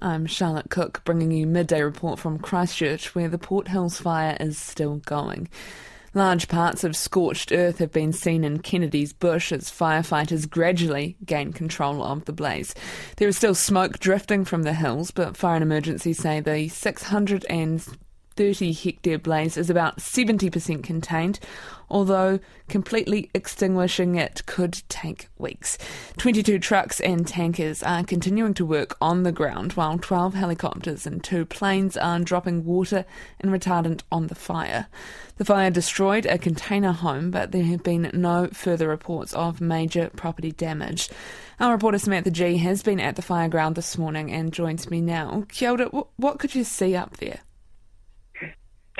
I'm Charlotte Cook, bringing you midday report from Christchurch, where the Port Hills fire is still going. Large parts of scorched earth have been seen in Kennedy's bush as firefighters gradually gain control of the blaze. There is still smoke drifting from the hills, but fire and emergency say the 600 and 30 hectare blaze is about 70% contained, although completely extinguishing it could take weeks. 22 trucks and tankers are continuing to work on the ground, while 12 helicopters and two planes are dropping water and retardant on the fire. The fire destroyed a container home, but there have been no further reports of major property damage. Our reporter Samantha Gee has been at the fire ground this morning and joins me now. Kia ora, what could you see up there?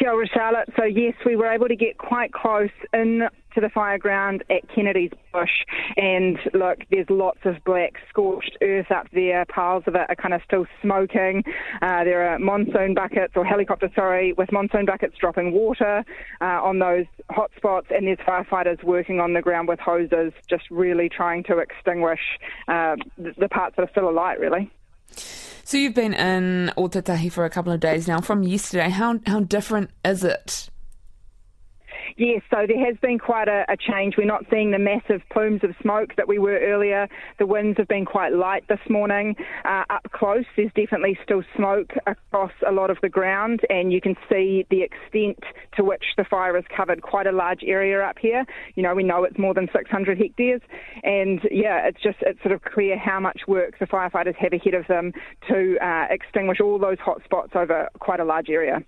Kia ora, Charlotte. So, yes, we were able to get quite close in to the fire ground at Kennedy's Bush. And look, there's lots of black scorched earth up there. Piles of it are kind of still smoking. Uh, there are monsoon buckets, or helicopters, sorry, with monsoon buckets dropping water uh, on those hot spots. And there's firefighters working on the ground with hoses, just really trying to extinguish uh, the parts that are still alight, really. So you've been in Ōtautahi for a couple of days now. From yesterday, how how different is it? Yes, so there has been quite a, a, change. We're not seeing the massive plumes of smoke that we were earlier. The winds have been quite light this morning. Uh, up close, there's definitely still smoke across a lot of the ground, and you can see the extent to which the fire has covered quite a large area up here. You know, we know it's more than 600 hectares, and yeah, it's just it's sort of clear how much work the firefighters have ahead of them to uh, extinguish all those hot spots over quite a large area.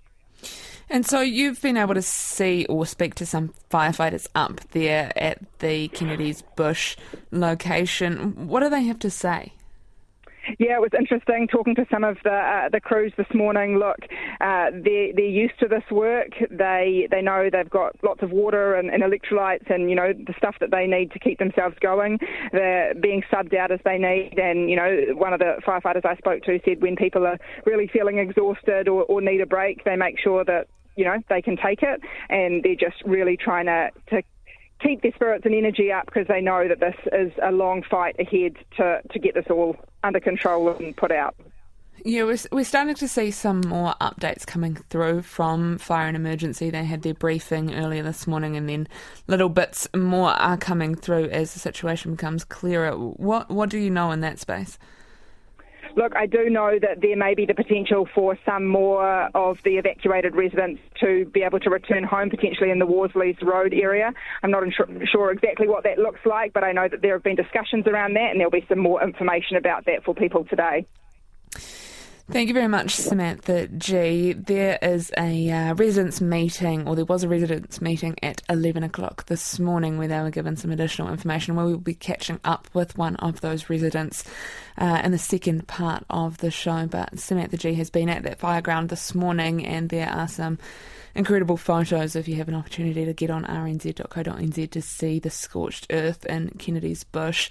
And so you've been able to see or speak to some firefighters up there at the Kennedy's Bush location. What do they have to say? Yeah, it was interesting talking to some of the uh, the crews this morning. Look, uh, they're they're used to this work. They they know they've got lots of water and, and electrolytes and you know the stuff that they need to keep themselves going. They're being subbed out as they need. And you know, one of the firefighters I spoke to said when people are really feeling exhausted or, or need a break, they make sure that you know they can take it, and they're just really trying to to keep their spirits and energy up because they know that this is a long fight ahead to, to get this all under control and put out. Yeah, we're, we're starting to see some more updates coming through from Fire and Emergency. They had their briefing earlier this morning, and then little bits more are coming through as the situation becomes clearer. What what do you know in that space? Look, I do know that there may be the potential for some more of the evacuated residents to be able to return home, potentially in the Worsley's Road area. I'm not sure exactly what that looks like, but I know that there have been discussions around that, and there'll be some more information about that for people today. Thank you very much, Samantha Gee. There is a uh, residents' meeting, or there was a residents' meeting at 11 o'clock this morning where they were given some additional information where we'll be catching up with one of those residents uh, in the second part of the show. But Samantha Gee has been at that fire ground this morning and there are some incredible photos if you have an opportunity to get on rnz.co.nz to see the scorched earth in Kennedy's bush.